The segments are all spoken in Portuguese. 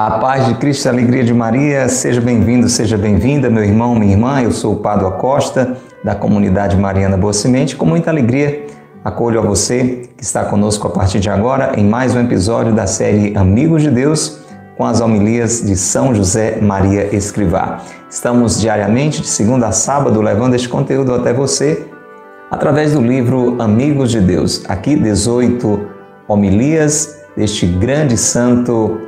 A paz de Cristo, a alegria de Maria, seja bem-vindo, seja bem-vinda, meu irmão, minha irmã. Eu sou o Padre Acosta, da comunidade Mariana Boa Semente. Com muita alegria, acolho a você que está conosco a partir de agora em mais um episódio da série Amigos de Deus, com as homilias de São José Maria Escrivá. Estamos diariamente, de segunda a sábado, levando este conteúdo até você através do livro Amigos de Deus. Aqui, 18 homilias deste grande santo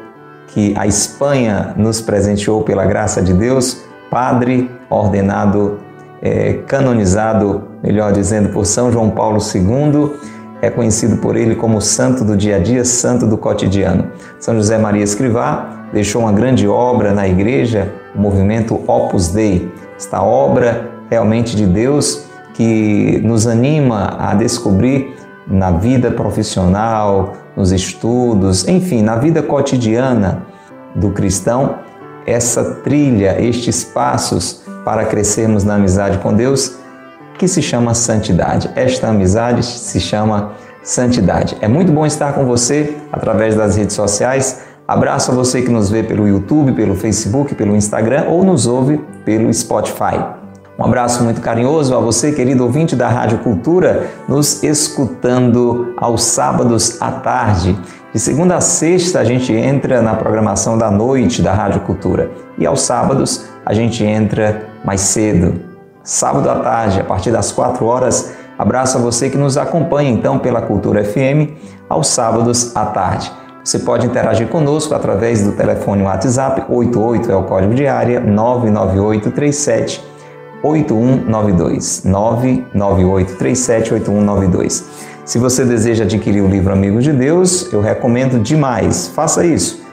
que a Espanha nos presenteou pela graça de Deus, padre ordenado, é, canonizado, melhor dizendo, por São João Paulo II, é conhecido por ele como santo do dia a dia, santo do cotidiano. São José Maria Escrivá deixou uma grande obra na igreja, o movimento Opus Dei. Esta obra realmente de Deus que nos anima a descobrir na vida profissional, nos estudos, enfim, na vida cotidiana do cristão, essa trilha, estes passos para crescermos na amizade com Deus, que se chama santidade. Esta amizade se chama santidade. É muito bom estar com você através das redes sociais. Abraço a você que nos vê pelo YouTube, pelo Facebook, pelo Instagram ou nos ouve pelo Spotify. Um abraço muito carinhoso a você, querido ouvinte da Rádio Cultura, nos escutando aos sábados à tarde. De segunda a sexta, a gente entra na programação da noite da Rádio Cultura e aos sábados a gente entra mais cedo. Sábado à tarde, a partir das 4 horas, abraço a você que nos acompanha então pela Cultura FM aos sábados à tarde. Você pode interagir conosco através do telefone WhatsApp 88 é o código de área 99837 8192 998378192. Se você deseja adquirir o livro Amigos de Deus, eu recomendo demais. Faça isso.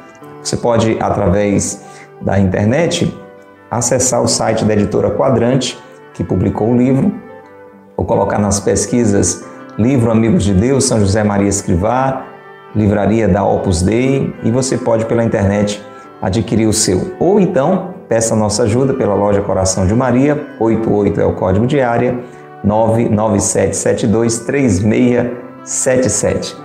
Você pode através da internet acessar o site da editora Quadrante, que publicou o livro, ou colocar nas pesquisas Livro Amigos de Deus, São José Maria Escrivá, Livraria da Opus Dei, e você pode pela internet adquirir o seu. Ou então Peça nossa ajuda pela loja Coração de Maria, 88 é o código de área, 997723677.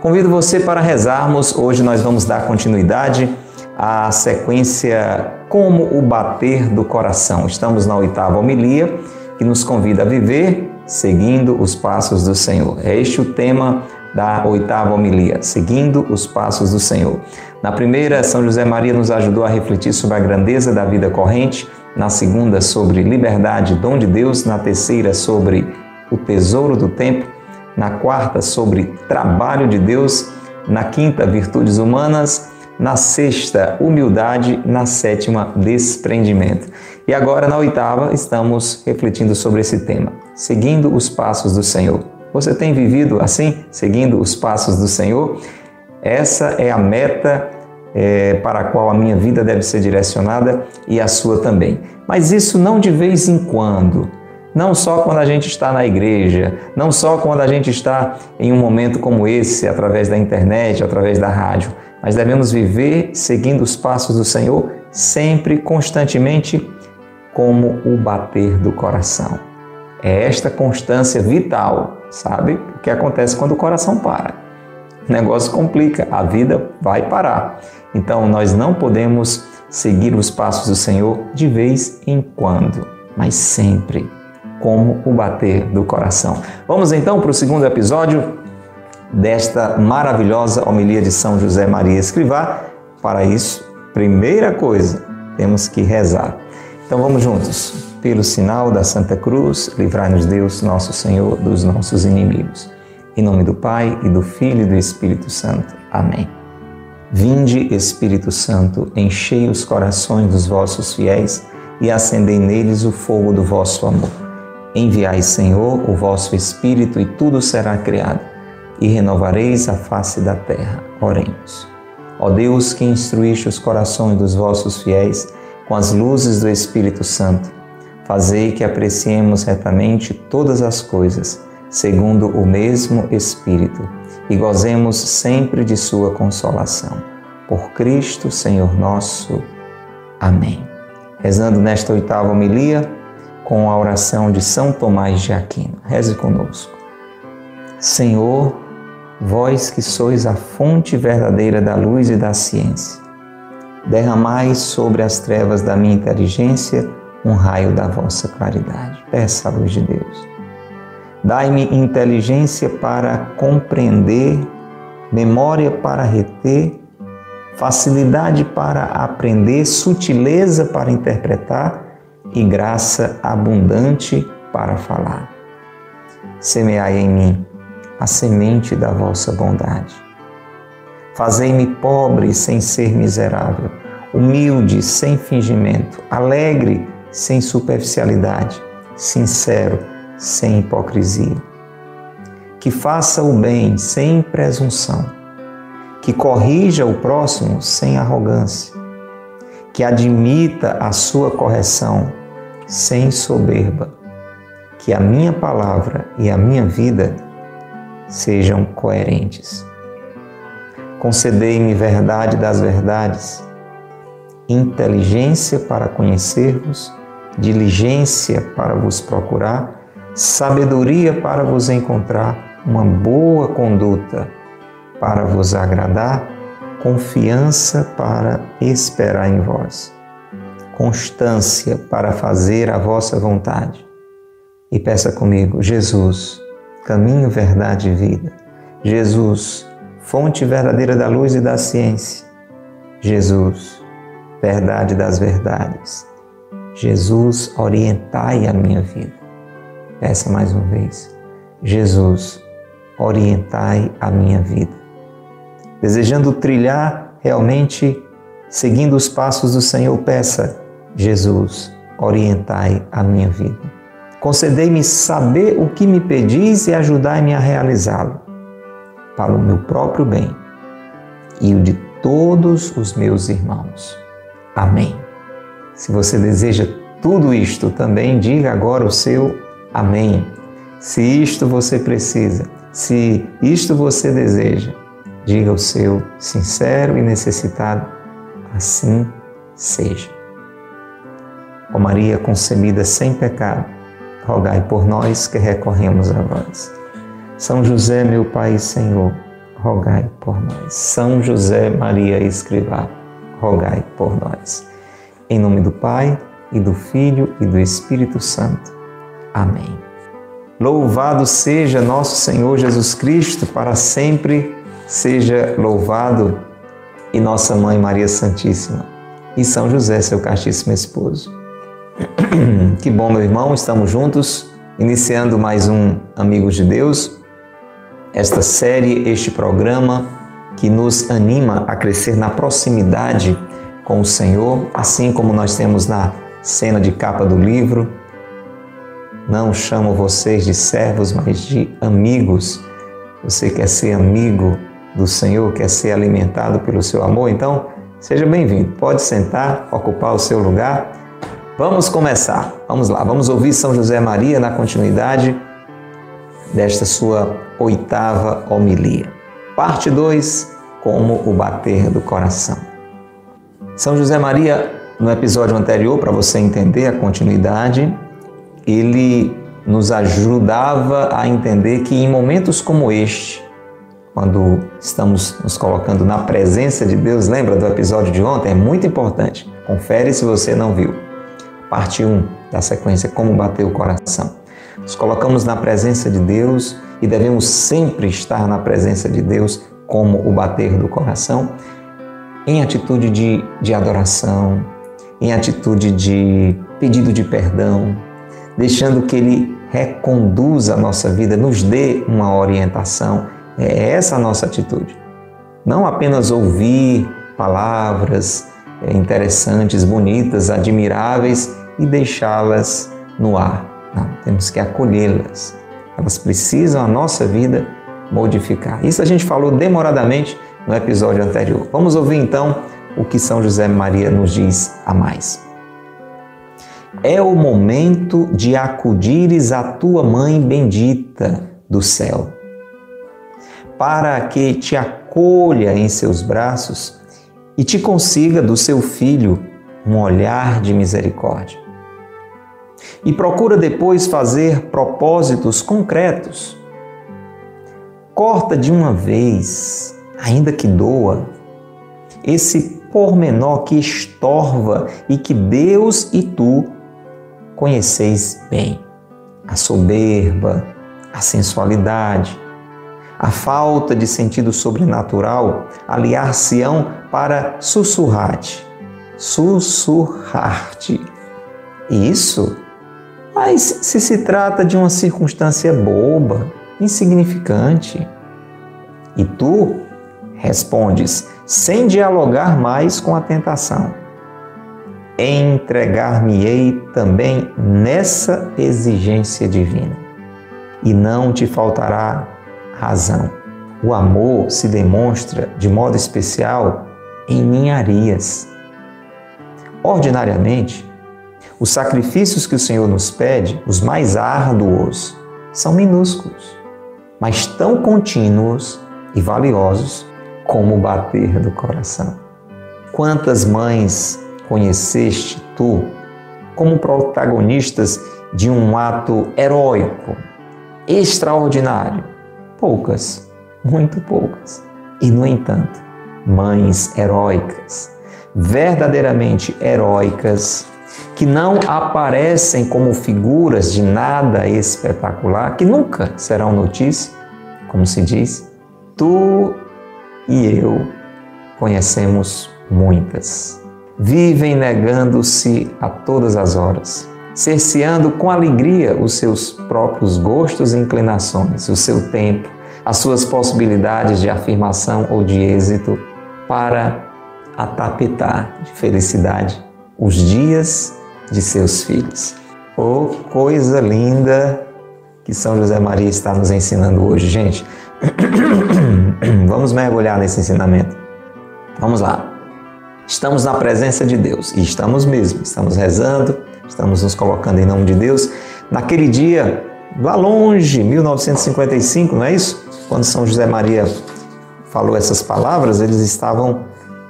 Convido você para rezarmos. Hoje nós vamos dar continuidade à sequência Como o Bater do Coração. Estamos na oitava homilia que nos convida a viver seguindo os passos do Senhor. É este o tema da oitava homilia, seguindo os passos do Senhor. Na primeira, São José Maria nos ajudou a refletir sobre a grandeza da vida corrente, na segunda, sobre liberdade, dom de Deus, na terceira, sobre o tesouro do tempo, na quarta, sobre trabalho de Deus, na quinta, virtudes humanas, na sexta, humildade, na sétima, desprendimento. E agora, na oitava, estamos refletindo sobre esse tema, seguindo os passos do Senhor. Você tem vivido assim, seguindo os passos do Senhor? Essa é a meta é, para a qual a minha vida deve ser direcionada e a sua também. Mas isso não de vez em quando. Não só quando a gente está na igreja, não só quando a gente está em um momento como esse, através da internet, através da rádio, mas devemos viver seguindo os passos do Senhor, sempre, constantemente, como o bater do coração. É esta constância vital sabe? O que acontece quando o coração para? O negócio complica, a vida vai parar. Então nós não podemos seguir os passos do Senhor de vez em quando, mas sempre, como o bater do coração. Vamos então para o segundo episódio desta maravilhosa homilia de São José Maria Escrivá. Para isso, primeira coisa, temos que rezar. Então vamos juntos. Pelo sinal da Santa Cruz, livrai-nos Deus, nosso Senhor, dos nossos inimigos. Em nome do Pai e do Filho e do Espírito Santo. Amém. Vinde, Espírito Santo, enchei os corações dos vossos fiéis e acendei neles o fogo do vosso amor. Enviai, Senhor, o vosso Espírito e tudo será criado, e renovareis a face da terra. Oremos. Ó Deus, que instruíste os corações dos vossos fiéis com as luzes do Espírito Santo, Fazei que apreciemos retamente todas as coisas, segundo o mesmo Espírito, e gozemos sempre de Sua consolação. Por Cristo, Senhor nosso. Amém. rezando nesta oitava homilia com a oração de São Tomás de Aquino. Reze conosco. Senhor, vós que sois a fonte verdadeira da luz e da ciência, derramai sobre as trevas da minha inteligência um raio da vossa claridade. Peça a luz de Deus. Dai-me inteligência para compreender, memória para reter, facilidade para aprender, sutileza para interpretar e graça abundante para falar. Semeai em mim a semente da vossa bondade. Fazei-me pobre sem ser miserável, humilde sem fingimento, alegre sem superficialidade, sincero sem hipocrisia. Que faça o bem sem presunção, que corrija o próximo sem arrogância, que admita a sua correção sem soberba, que a minha palavra e a minha vida sejam coerentes. Concedei-me verdade das verdades, inteligência para conhecer-vos, diligência para vos procurar, sabedoria para vos encontrar, uma boa conduta para vos agradar, confiança para esperar em vós, constância para fazer a vossa vontade. E peça comigo, Jesus, caminho, verdade e vida. Jesus, fonte verdadeira da luz e da ciência. Jesus, verdade das verdades. Jesus, orientai a minha vida. Peça mais uma vez. Jesus, orientai a minha vida. Desejando trilhar realmente, seguindo os passos do Senhor, peça, Jesus, orientai a minha vida. Concedei-me saber o que me pedis e ajudai-me a realizá-lo, para o meu próprio bem e o de todos os meus irmãos. Amém. Se você deseja tudo isto, também diga agora o seu Amém. Se isto você precisa, se isto você deseja, diga o seu sincero e necessitado, assim seja. Ó Maria concebida sem pecado, rogai por nós que recorremos a vós. São José, meu Pai e Senhor, rogai por nós. São José Maria Escrivá, rogai por nós. Em nome do Pai, e do Filho e do Espírito Santo. Amém. Louvado seja nosso Senhor Jesus Cristo, para sempre seja louvado, e nossa Mãe Maria Santíssima, e São José, seu castíssimo esposo. Que bom, meu irmão, estamos juntos, iniciando mais um Amigos de Deus, esta série, este programa que nos anima a crescer na proximidade com o Senhor, assim como nós temos na cena de capa do livro. Não chamo vocês de servos, mas de amigos. Você quer ser amigo do Senhor, quer ser alimentado pelo seu amor? Então, seja bem-vindo. Pode sentar, ocupar o seu lugar. Vamos começar. Vamos lá, vamos ouvir São José Maria na continuidade desta sua oitava homilia. Parte 2: Como o bater do coração. São José Maria no episódio anterior, para você entender a continuidade, ele nos ajudava a entender que em momentos como este, quando estamos nos colocando na presença de Deus, lembra do episódio de ontem? É muito importante. Confere se você não viu. Parte 1 da sequência Como bater o coração. Nos colocamos na presença de Deus e devemos sempre estar na presença de Deus como o bater do coração, em atitude de, de adoração, em atitude de pedido de perdão, deixando que Ele reconduza a nossa vida, nos dê uma orientação. É essa a nossa atitude. Não apenas ouvir palavras é, interessantes, bonitas, admiráveis e deixá-las no ar. Não, temos que acolhê-las. Elas precisam a nossa vida modificar. Isso a gente falou demoradamente no episódio anterior. Vamos ouvir então o que São José Maria nos diz a mais. É o momento de acudires à tua mãe bendita do céu, para que te acolha em seus braços e te consiga do seu filho um olhar de misericórdia. E procura depois fazer propósitos concretos. Corta de uma vez, ainda que doa, esse pormenor que estorva e que Deus e tu conheceis bem. A soberba, a sensualidade, a falta de sentido sobrenatural aliar-se-ão para sussurrar-te, sussurrar-te. Isso? Mas se se trata de uma circunstância boba, insignificante, e tu respondes sem dialogar mais com a tentação, entregar-me-ei também nessa exigência divina, e não te faltará razão. O amor se demonstra de modo especial em ninharias. Ordinariamente, os sacrifícios que o Senhor nos pede, os mais árduos, são minúsculos, mas tão contínuos e valiosos como o bater do coração. Quantas mães conheceste tu como protagonistas de um ato heróico, extraordinário? Poucas, muito poucas. E, no entanto, mães heróicas, verdadeiramente heróicas, que não aparecem como figuras de nada espetacular, que nunca serão notícia, como se diz, tu e eu conhecemos muitas. Vivem negando-se a todas as horas, cerceando com alegria os seus próprios gostos e inclinações, o seu tempo, as suas possibilidades de afirmação ou de êxito para atapetar de felicidade os dias de seus filhos. Oh, coisa linda que São José Maria está nos ensinando hoje, gente. Vamos mergulhar nesse ensinamento. Vamos lá. Estamos na presença de Deus e estamos mesmo. Estamos rezando, estamos nos colocando em nome de Deus. Naquele dia, lá longe, 1955, não é isso? Quando São José Maria falou essas palavras, eles estavam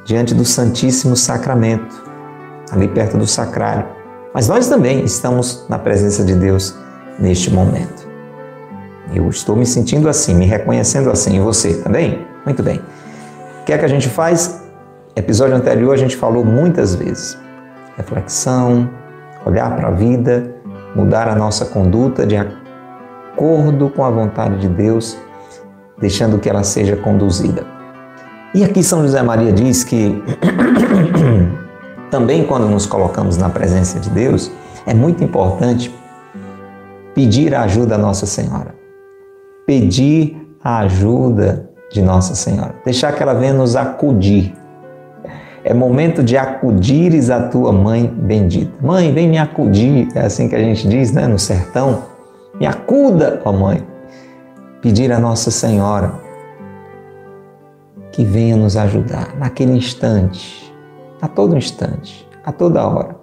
diante do Santíssimo Sacramento, ali perto do sacrário. Mas nós também estamos na presença de Deus neste momento. Eu estou me sentindo assim, me reconhecendo assim. E você também? Muito bem. O que é que a gente faz? Episódio anterior a gente falou muitas vezes. Reflexão, olhar para a vida, mudar a nossa conduta de acordo com a vontade de Deus, deixando que ela seja conduzida. E aqui São José Maria diz que também quando nos colocamos na presença de Deus, é muito importante pedir a ajuda a Nossa Senhora pedir a ajuda de Nossa Senhora, deixar que ela venha nos acudir. É momento de acudires a tua mãe bendita. Mãe, vem me acudir, é assim que a gente diz, né, no sertão. Me acuda, ó mãe. Pedir a Nossa Senhora que venha nos ajudar naquele instante, a todo instante, a toda hora,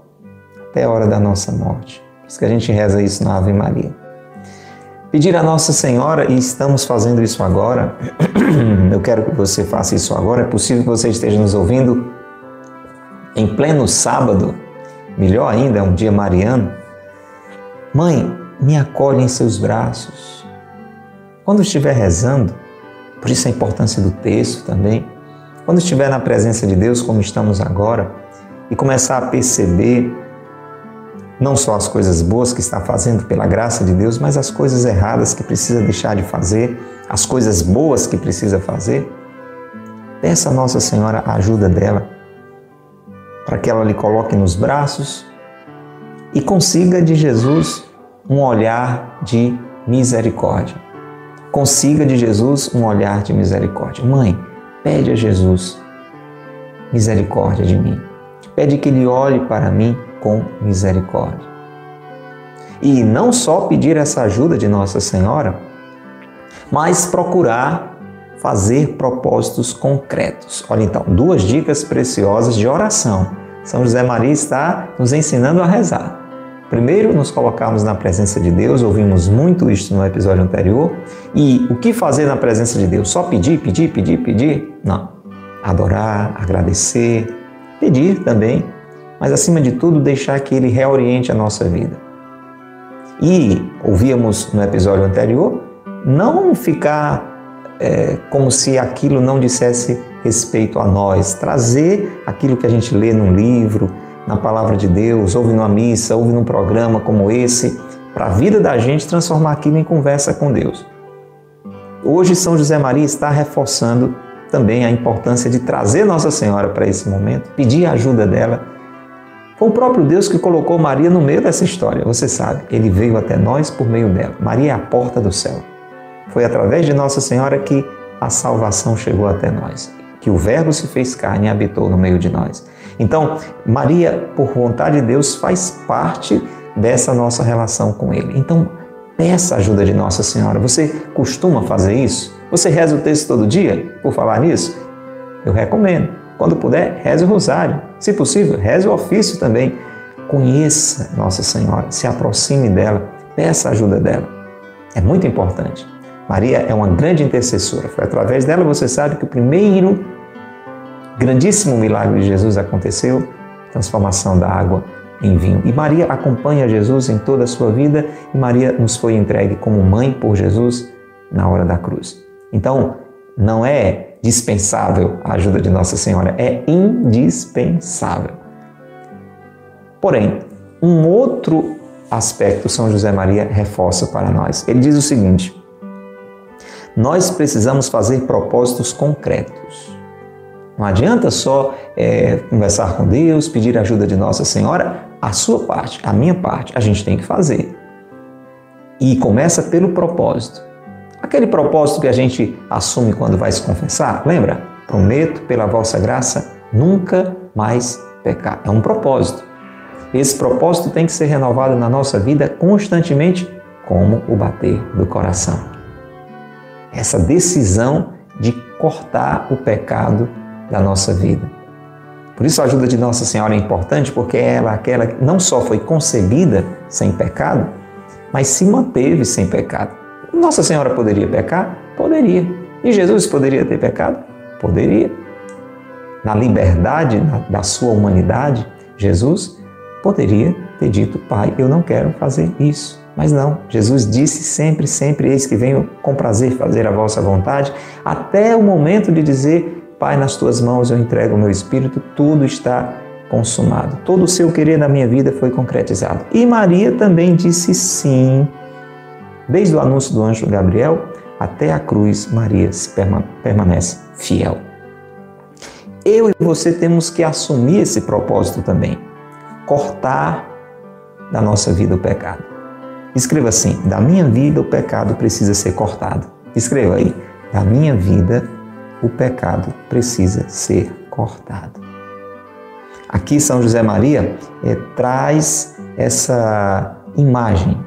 até a hora da nossa morte. Por isso que a gente reza isso na Ave Maria. Pedir a Nossa Senhora, e estamos fazendo isso agora, eu quero que você faça isso agora. É possível que você esteja nos ouvindo em pleno sábado, melhor ainda, é um dia mariano. Mãe, me acolhe em seus braços. Quando estiver rezando, por isso a importância do texto também, quando estiver na presença de Deus, como estamos agora, e começar a perceber não só as coisas boas que está fazendo pela graça de Deus, mas as coisas erradas que precisa deixar de fazer, as coisas boas que precisa fazer. Peça a Nossa Senhora a ajuda dela, para que ela lhe coloque nos braços e consiga de Jesus um olhar de misericórdia. Consiga de Jesus um olhar de misericórdia. Mãe, pede a Jesus misericórdia de mim. Pede que Ele olhe para mim com misericórdia. E não só pedir essa ajuda de Nossa Senhora, mas procurar fazer propósitos concretos. Olha então, duas dicas preciosas de oração. São José Maria está nos ensinando a rezar. Primeiro, nos colocarmos na presença de Deus, ouvimos muito isso no episódio anterior. E o que fazer na presença de Deus? Só pedir, pedir, pedir, pedir? Não. Adorar, agradecer, pedir também mas acima de tudo, deixar que Ele reoriente a nossa vida. E ouvíamos no episódio anterior, não ficar é, como se aquilo não dissesse respeito a nós, trazer aquilo que a gente lê num livro, na palavra de Deus, ouve numa missa, ouve num programa como esse, para a vida da gente transformar aquilo em conversa com Deus. Hoje São José Maria está reforçando também a importância de trazer Nossa Senhora para esse momento, pedir a ajuda dela. Foi o próprio Deus que colocou Maria no meio dessa história, você sabe. Ele veio até nós por meio dela. Maria é a porta do céu. Foi através de Nossa Senhora que a salvação chegou até nós, que o Verbo se fez carne e habitou no meio de nós. Então, Maria, por vontade de Deus, faz parte dessa nossa relação com Ele. Então, peça a ajuda de Nossa Senhora. Você costuma fazer isso? Você reza o texto todo dia? Por falar nisso, eu recomendo. Quando puder, reze o rosário. Se possível, reze o ofício também. Conheça Nossa Senhora, se aproxime dela, peça a ajuda dela. É muito importante. Maria é uma grande intercessora. Foi através dela você sabe que o primeiro grandíssimo milagre de Jesus aconteceu, transformação da água em vinho. E Maria acompanha Jesus em toda a sua vida e Maria nos foi entregue como mãe por Jesus na hora da cruz. Então, não é dispensável a ajuda de Nossa Senhora, é indispensável. Porém, um outro aspecto São José Maria reforça para nós. Ele diz o seguinte: nós precisamos fazer propósitos concretos. Não adianta só é, conversar com Deus, pedir ajuda de Nossa Senhora, a sua parte, a minha parte, a gente tem que fazer. E começa pelo propósito. Aquele propósito que a gente assume quando vai se confessar, lembra? Prometo pela vossa graça nunca mais pecar. É um propósito. Esse propósito tem que ser renovado na nossa vida constantemente, como o bater do coração. Essa decisão de cortar o pecado da nossa vida. Por isso a ajuda de Nossa Senhora é importante, porque ela aquela que não só foi concebida sem pecado, mas se manteve sem pecado. Nossa Senhora poderia pecar? Poderia. E Jesus poderia ter pecado? Poderia. Na liberdade da sua humanidade, Jesus poderia ter dito: Pai, eu não quero fazer isso. Mas não, Jesus disse sempre, sempre: Eis que venho com prazer fazer a vossa vontade, até o momento de dizer: Pai, nas tuas mãos eu entrego o meu espírito, tudo está consumado. Todo o seu querer na minha vida foi concretizado. E Maria também disse sim. Desde o anúncio do anjo Gabriel até a cruz, Maria permanece fiel. Eu e você temos que assumir esse propósito também. Cortar da nossa vida o pecado. Escreva assim: da minha vida o pecado precisa ser cortado. Escreva aí: da minha vida o pecado precisa ser cortado. Aqui São José Maria é, traz essa imagem,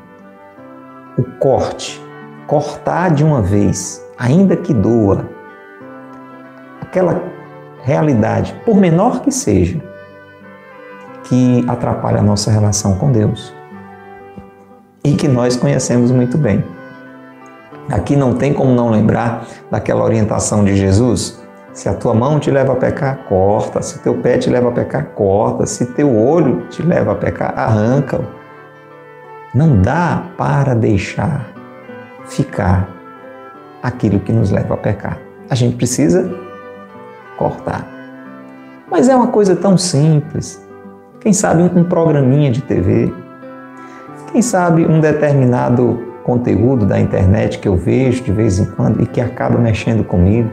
o corte, cortar de uma vez, ainda que doa, aquela realidade, por menor que seja, que atrapalha a nossa relação com Deus e que nós conhecemos muito bem. Aqui não tem como não lembrar daquela orientação de Jesus. Se a tua mão te leva a pecar, corta. Se teu pé te leva a pecar, corta. Se teu olho te leva a pecar, arranca-o. Não dá para deixar ficar aquilo que nos leva a pecar. A gente precisa cortar. Mas é uma coisa tão simples. Quem sabe um programinha de TV, quem sabe um determinado conteúdo da internet que eu vejo de vez em quando e que acaba mexendo comigo.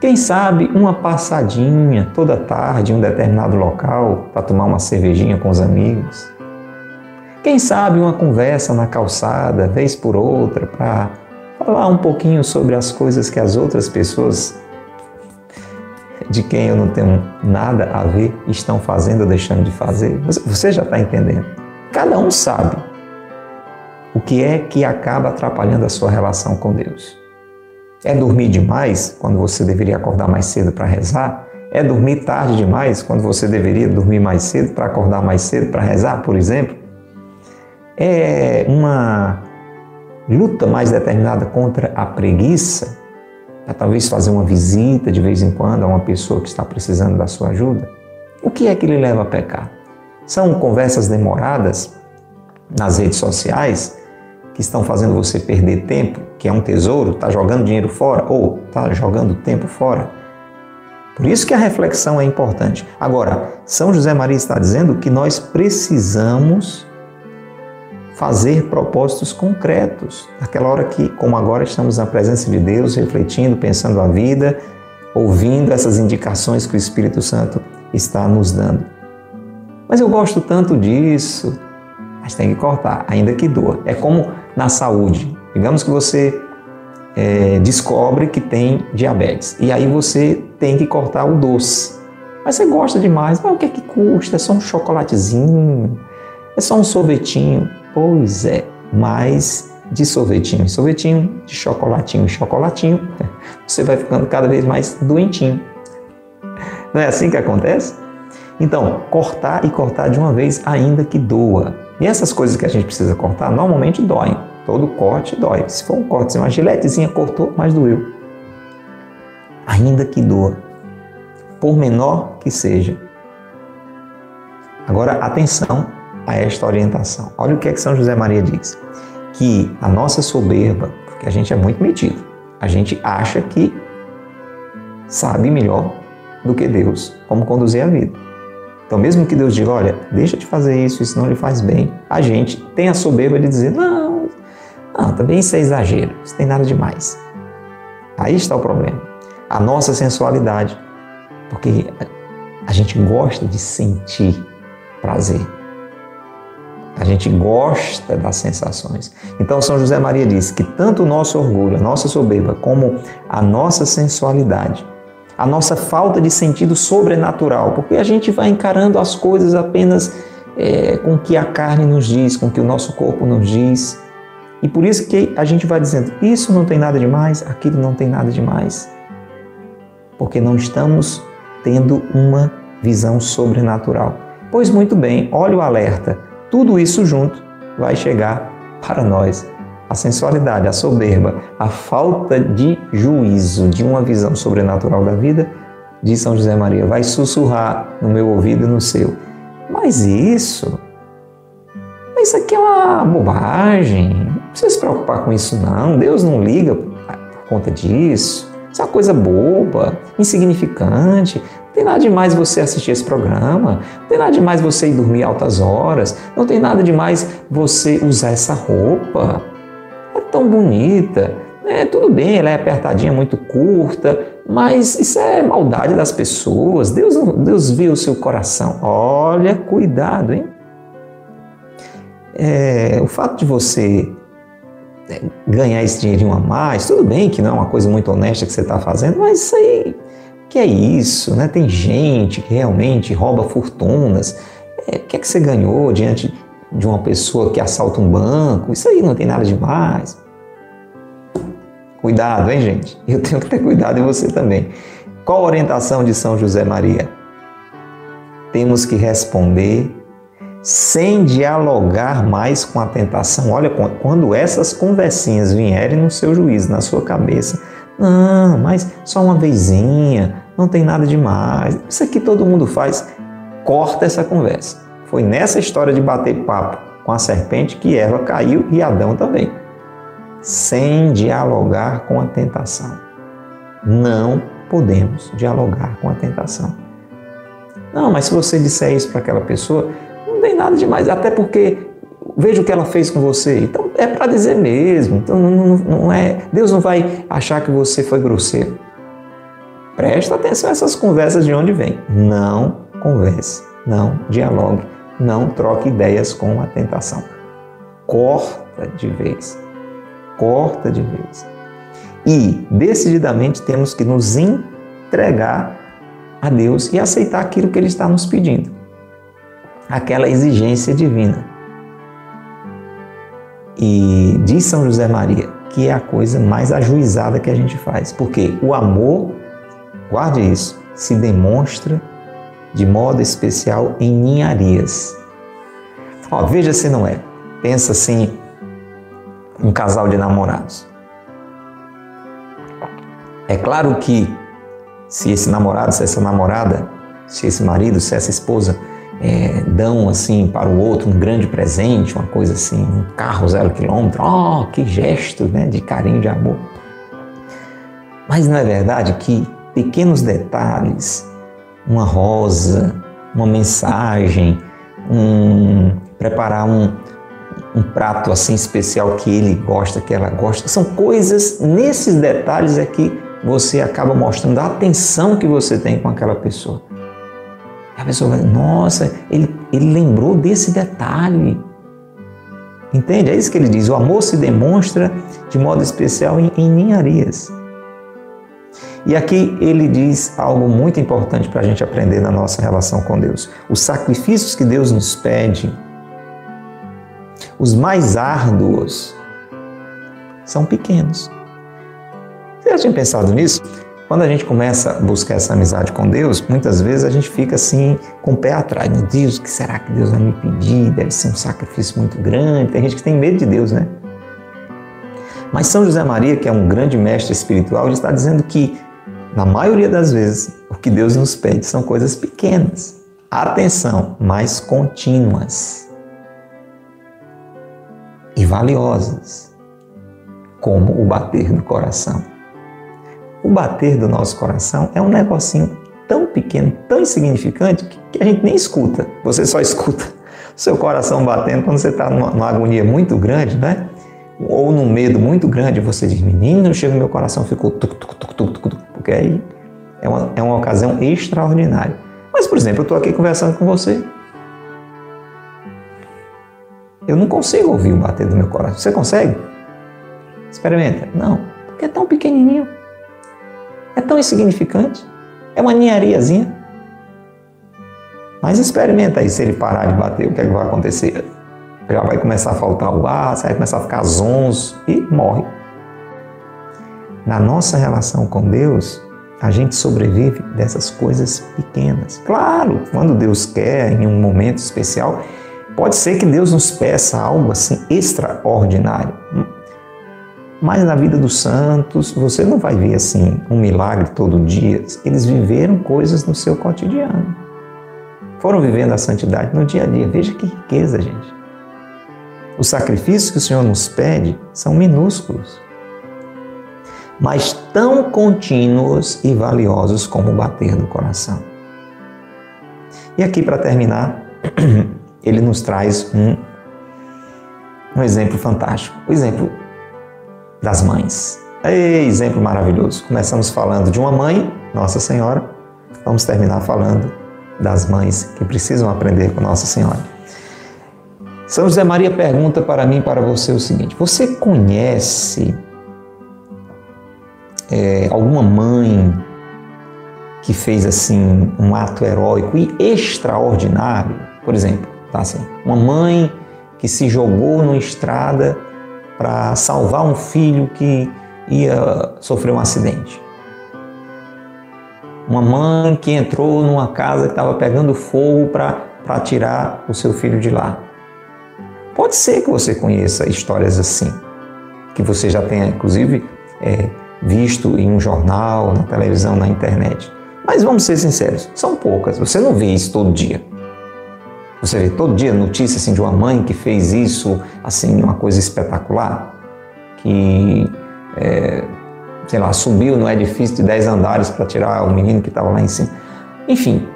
Quem sabe uma passadinha toda tarde em um determinado local para tomar uma cervejinha com os amigos. Quem sabe uma conversa na calçada, vez por outra, para falar um pouquinho sobre as coisas que as outras pessoas de quem eu não tenho nada a ver estão fazendo ou deixando de fazer. Você já está entendendo? Cada um sabe o que é que acaba atrapalhando a sua relação com Deus? É dormir demais quando você deveria acordar mais cedo para rezar? É dormir tarde demais quando você deveria dormir mais cedo para acordar mais cedo para rezar, por exemplo? É uma luta mais determinada contra a preguiça, para talvez fazer uma visita de vez em quando a uma pessoa que está precisando da sua ajuda? O que é que lhe leva a pecar? São conversas demoradas nas redes sociais que estão fazendo você perder tempo, que é um tesouro, está jogando dinheiro fora ou está jogando tempo fora. Por isso que a reflexão é importante. Agora, São José Maria está dizendo que nós precisamos fazer propósitos concretos. Naquela hora que, como agora, estamos na presença de Deus, refletindo, pensando a vida, ouvindo essas indicações que o Espírito Santo está nos dando. Mas eu gosto tanto disso, mas tem que cortar, ainda que doa. É como na saúde. Digamos que você é, descobre que tem diabetes e aí você tem que cortar o doce. Mas você gosta demais, mas o que é que custa? É só um chocolatezinho, é só um sorvetinho. Pois é, mas de sorvetinho em sorvetinho, de chocolatinho em chocolatinho, você vai ficando cada vez mais doentinho. Não é assim que acontece? Então, cortar e cortar de uma vez, ainda que doa. E essas coisas que a gente precisa cortar normalmente doem. Todo corte dói. Se for um corte, uma giletezinha cortou, mas doeu. Ainda que doa, por menor que seja. Agora, atenção a esta orientação. Olha o que é que São José Maria diz. Que a nossa soberba, porque a gente é muito metido, a gente acha que sabe melhor do que Deus como conduzir a vida. Então, mesmo que Deus diga, olha, deixa de fazer isso, isso não lhe faz bem, a gente tem a soberba de dizer, não, não, também isso é exagero, isso tem nada demais. Aí está o problema. A nossa sensualidade, porque a gente gosta de sentir prazer. A gente gosta das sensações. Então, São José Maria diz que tanto o nosso orgulho, a nossa soberba, como a nossa sensualidade a nossa falta de sentido sobrenatural, porque a gente vai encarando as coisas apenas é, com o que a carne nos diz, com o que o nosso corpo nos diz. E por isso que a gente vai dizendo: isso não tem nada de mais, aquilo não tem nada de mais. Porque não estamos tendo uma visão sobrenatural. Pois muito bem, olha o alerta: tudo isso junto vai chegar para nós. A sensualidade, a soberba, a falta de juízo, de uma visão sobrenatural da vida, diz São José Maria, vai sussurrar no meu ouvido e no seu. Mas isso, isso aqui é uma bobagem, não precisa se preocupar com isso não, Deus não liga por conta disso, isso é uma coisa boba, insignificante, tem nada demais você assistir esse programa, não tem nada demais você ir dormir altas horas, não tem nada demais você usar essa roupa tão bonita. É, tudo bem, ela é apertadinha, muito curta, mas isso é maldade das pessoas. Deus, Deus viu o seu coração. Olha, cuidado, hein? É, o fato de você é, ganhar esse dinheirinho a mais, tudo bem que não é uma coisa muito honesta que você está fazendo, mas isso aí, que é isso, né? Tem gente que realmente rouba fortunas. É, o que é que você ganhou diante de uma pessoa que assalta um banco? Isso aí não tem nada demais. Cuidado, hein, gente? Eu tenho que ter cuidado e você também. Qual a orientação de São José Maria? Temos que responder sem dialogar mais com a tentação. Olha, quando essas conversinhas vierem no seu juízo, na sua cabeça, não, mas só uma vezinha, não tem nada demais. Isso aqui todo mundo faz. Corta essa conversa. Foi nessa história de bater papo com a serpente que Eva caiu e Adão também sem dialogar com a tentação. Não podemos dialogar com a tentação. Não, mas se você disser isso para aquela pessoa, não tem nada demais, até porque veja o que ela fez com você. Então é para dizer mesmo. Então não, não, é, Deus não vai achar que você foi grosseiro. Presta atenção a essas conversas de onde vem. Não converse, não dialogue, não troque ideias com a tentação. Corta de vez corta de vez. E, decididamente, temos que nos entregar a Deus e aceitar aquilo que Ele está nos pedindo aquela exigência divina. E diz São José Maria que é a coisa mais ajuizada que a gente faz, porque o amor, guarde isso, se demonstra de modo especial em ninharias. Ó, veja se não é. Pensa assim, um casal de namorados. É claro que se esse namorado, se essa namorada se esse marido, se essa esposa é, dão assim para o outro um grande presente, uma coisa assim, um carro zero quilômetro, oh, que gesto né, de carinho, de amor. Mas não é verdade que pequenos detalhes, uma rosa, uma mensagem, um, preparar um, um prato assim especial que ele gosta, que ela gosta, são coisas, nesses detalhes é que você acaba mostrando a atenção que você tem com aquela pessoa. A pessoa vai, nossa, ele, ele lembrou desse detalhe. Entende? É isso que ele diz. O amor se demonstra de modo especial em, em ninharias. E aqui ele diz algo muito importante para a gente aprender na nossa relação com Deus. Os sacrifícios que Deus nos pede, os mais árduos, são pequenos. Você já tinha pensado nisso? Quando a gente começa a buscar essa amizade com Deus, muitas vezes a gente fica assim com o pé atrás. Meu Deus, o que será que Deus vai me pedir? Deve ser um sacrifício muito grande. Tem gente que tem medo de Deus, né? Mas São José Maria, que é um grande mestre espiritual, ele está dizendo que, na maioria das vezes, o que Deus nos pede são coisas pequenas. Atenção, mas contínuas e valiosas, como o bater do coração. O bater do nosso coração é um negocinho tão pequeno, tão insignificante, que a gente nem escuta. Você só escuta o seu coração batendo quando você está numa, numa, agonia muito grande, né? Ou num medo muito grande, você diz, menino, chega meu coração, ficou tuc, tuc, tuc, tuc, tuc, porque aí é uma, é uma ocasião extraordinária. Mas, por exemplo, eu estou aqui conversando com você. Eu não consigo ouvir o bater do meu coração. Você consegue? Experimenta. Não, porque é tão pequenininho. É tão insignificante. É uma ninhariazinha. Mas experimenta aí, se ele parar de bater, o que, é que vai acontecer? Já vai começar a faltar o ar, você vai começar a ficar zonzo e morre. Na nossa relação com Deus, a gente sobrevive dessas coisas pequenas. Claro, quando Deus quer, em um momento especial, pode ser que Deus nos peça algo assim extraordinário. Mas na vida dos santos, você não vai ver assim um milagre todo dia. Eles viveram coisas no seu cotidiano. Foram vivendo a santidade no dia a dia. Veja que riqueza, gente. Os sacrifícios que o Senhor nos pede são minúsculos, mas tão contínuos e valiosos como o bater do coração. E aqui, para terminar, ele nos traz um, um exemplo fantástico. O exemplo das mães. Ei, exemplo maravilhoso. Começamos falando de uma mãe, Nossa Senhora, vamos terminar falando das mães que precisam aprender com Nossa Senhora. São José Maria pergunta para mim e para você o seguinte: você conhece é, alguma mãe que fez assim um ato heróico e extraordinário? Por exemplo, tá assim, uma mãe que se jogou numa estrada para salvar um filho que ia sofrer um acidente. Uma mãe que entrou numa casa que estava pegando fogo para tirar o seu filho de lá. Pode ser que você conheça histórias assim, que você já tenha, inclusive, é, visto em um jornal, na televisão, na internet. Mas vamos ser sinceros, são poucas. Você não vê isso todo dia. Você vê todo dia notícia assim, de uma mãe que fez isso, assim, uma coisa espetacular, que, é, sei lá, subiu no edifício de 10 andares para tirar o menino que estava lá em cima. Enfim,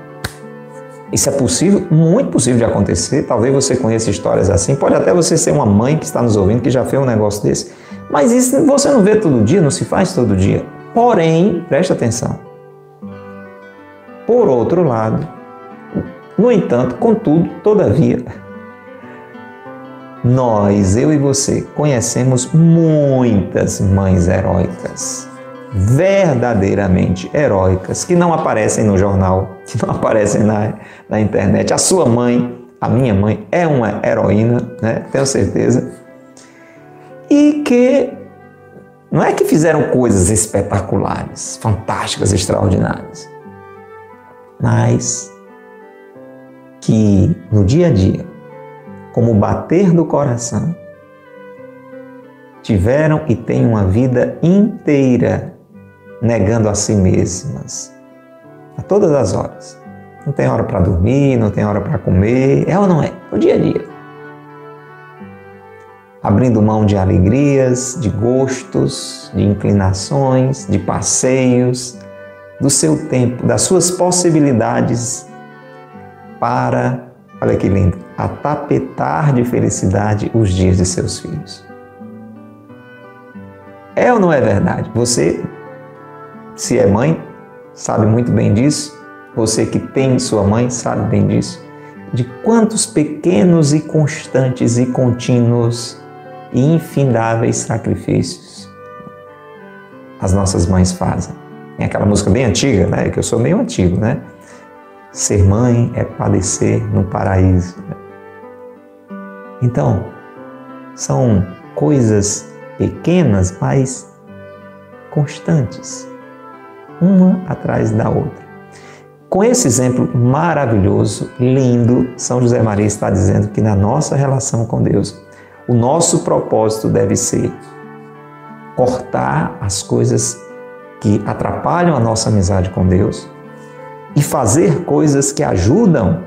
isso é possível, muito possível de acontecer. Talvez você conheça histórias assim. Pode até você ser uma mãe que está nos ouvindo que já fez um negócio desse. Mas isso você não vê todo dia, não se faz todo dia. Porém, preste atenção. Por outro lado, no entanto, contudo, todavia, nós, eu e você, conhecemos muitas mães heróicas, verdadeiramente heróicas, que não aparecem no jornal, que não aparecem na, na internet. A sua mãe, a minha mãe, é uma heroína, né? tenho certeza, e que não é que fizeram coisas espetaculares, fantásticas, extraordinárias, mas que no dia a dia, como bater do coração, tiveram e têm uma vida inteira negando a si mesmas, a todas as horas, Não tem hora para dormir, não tem hora para comer. É ou não é? O dia a dia. Abrindo mão de alegrias, de gostos, de inclinações, de passeios, do seu tempo, das suas possibilidades para, olha que lindo, atapetar de felicidade os dias de seus filhos. É ou não é verdade? Você, se é mãe, sabe muito bem disso. Você que tem sua mãe sabe bem disso. De quantos pequenos e constantes e contínuos e infindáveis sacrifícios as nossas mães fazem. Tem aquela música bem antiga, né? Que eu sou meio antigo, né? Ser mãe é padecer no paraíso. Então, são coisas pequenas, mas constantes, uma atrás da outra. Com esse exemplo maravilhoso, lindo, São José Maria está dizendo que na nossa relação com Deus, o nosso propósito deve ser cortar as coisas que atrapalham a nossa amizade com Deus e fazer coisas que ajudam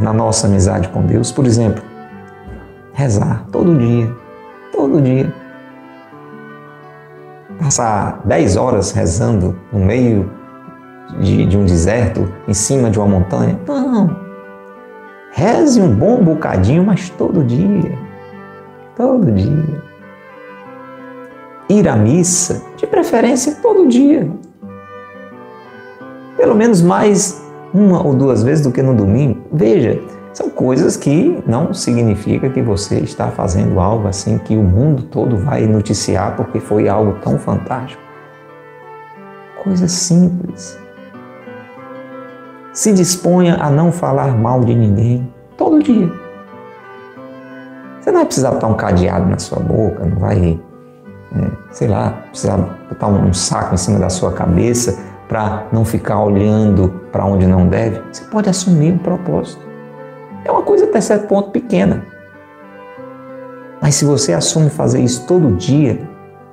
na nossa amizade com Deus. Por exemplo, rezar todo dia, todo dia. Passar 10 horas rezando no meio de, de um deserto, em cima de uma montanha. Não. Reze um bom bocadinho, mas todo dia. Todo dia ir à missa, de preferência todo dia. Pelo menos mais uma ou duas vezes do que no domingo. Veja, são coisas que não significa que você está fazendo algo assim que o mundo todo vai noticiar porque foi algo tão fantástico. Coisas simples. Se disponha a não falar mal de ninguém todo dia. Você não vai precisar botar um cadeado na sua boca, não vai é, sei lá, precisar botar um saco em cima da sua cabeça para não ficar olhando para onde não deve, você pode assumir um propósito. É uma coisa até certo ponto pequena. Mas se você assume fazer isso todo dia,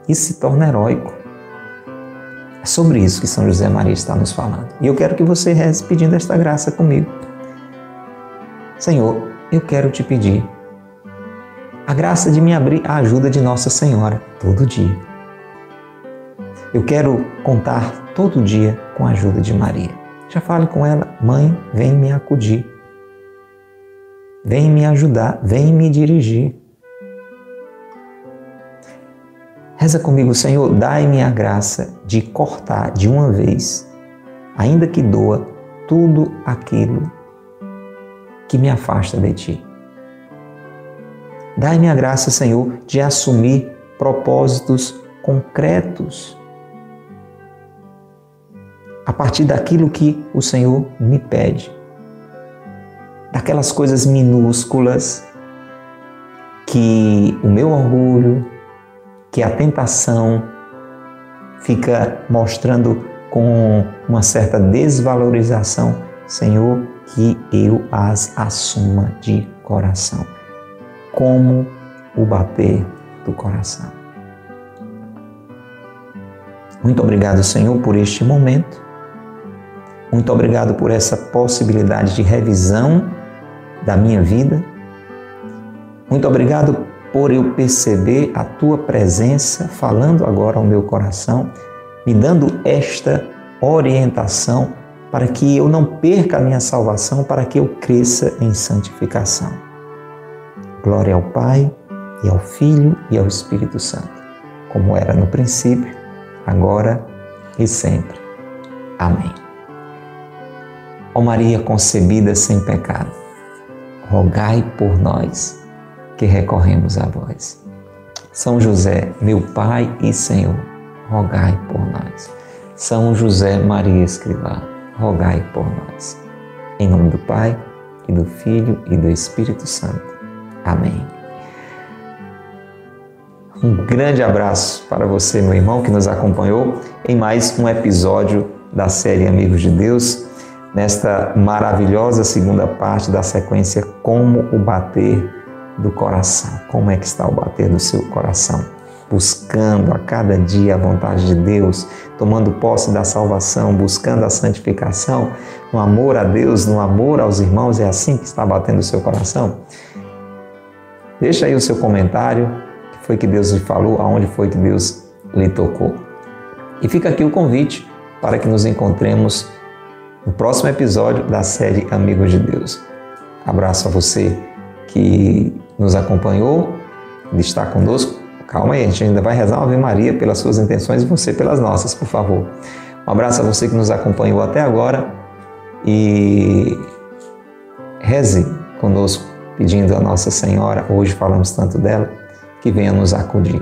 isso se torna heróico. É sobre isso que São José Maria está nos falando. E eu quero que você reze pedindo esta graça comigo. Senhor, eu quero te pedir a graça de me abrir a ajuda de Nossa Senhora todo dia. Eu quero contar todo dia com a ajuda de Maria. Já fale com ela, mãe, vem me acudir. Vem me ajudar, vem me dirigir. Reza comigo, Senhor, dai-me a graça de cortar de uma vez, ainda que doa, tudo aquilo que me afasta de ti. Dai-me a graça, Senhor, de assumir propósitos concretos a partir daquilo que o Senhor me pede, daquelas coisas minúsculas que o meu orgulho, que a tentação fica mostrando com uma certa desvalorização, Senhor, que eu as assuma de coração como o bater do coração. Muito obrigado, Senhor, por este momento. Muito obrigado por essa possibilidade de revisão da minha vida. Muito obrigado por eu perceber a tua presença falando agora ao meu coração, me dando esta orientação para que eu não perca a minha salvação, para que eu cresça em santificação. Glória ao Pai, e ao Filho e ao Espírito Santo, como era no princípio, agora e sempre. Amém. Ó Maria concebida sem pecado, rogai por nós que recorremos a vós. São José, meu Pai e Senhor, rogai por nós. São José Maria Escrivá, rogai por nós. Em nome do Pai, e do Filho e do Espírito Santo. Amém. Um grande abraço para você, meu irmão, que nos acompanhou em mais um episódio da série Amigos de Deus, nesta maravilhosa segunda parte da sequência Como o Bater do Coração. Como é que está o bater do seu coração? buscando a cada dia a vontade de Deus, tomando posse da salvação, buscando a santificação, no amor a Deus, no amor aos irmãos, é assim que está batendo o seu coração? Deixa aí o seu comentário, o que foi que Deus lhe falou, aonde foi que Deus lhe tocou. E fica aqui o convite para que nos encontremos no próximo episódio da série Amigos de Deus. Abraço a você que nos acompanhou, de estar conosco. Calma aí, a gente ainda vai rezar uma Ave Maria pelas suas intenções e você pelas nossas, por favor. Um abraço a você que nos acompanhou até agora e reze conosco, pedindo a Nossa Senhora, hoje falamos tanto dela, que venha nos acudir.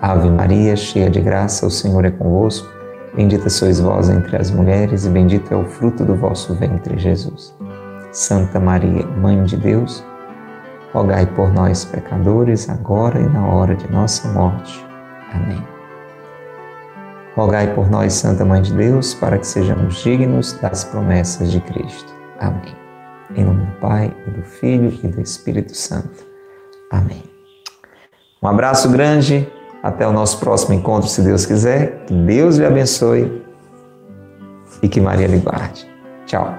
Ave Maria, cheia de graça, o Senhor é convosco. Bendita sois vós entre as mulheres, e bendito é o fruto do vosso ventre, Jesus. Santa Maria, Mãe de Deus, rogai por nós, pecadores, agora e na hora de nossa morte. Amém. Rogai por nós, Santa Mãe de Deus, para que sejamos dignos das promessas de Cristo. Amém. Em nome do Pai, e do Filho e do Espírito Santo. Amém. Um abraço grande, até o nosso próximo encontro, se Deus quiser. Que Deus lhe abençoe e que Maria lhe guarde. Tchau.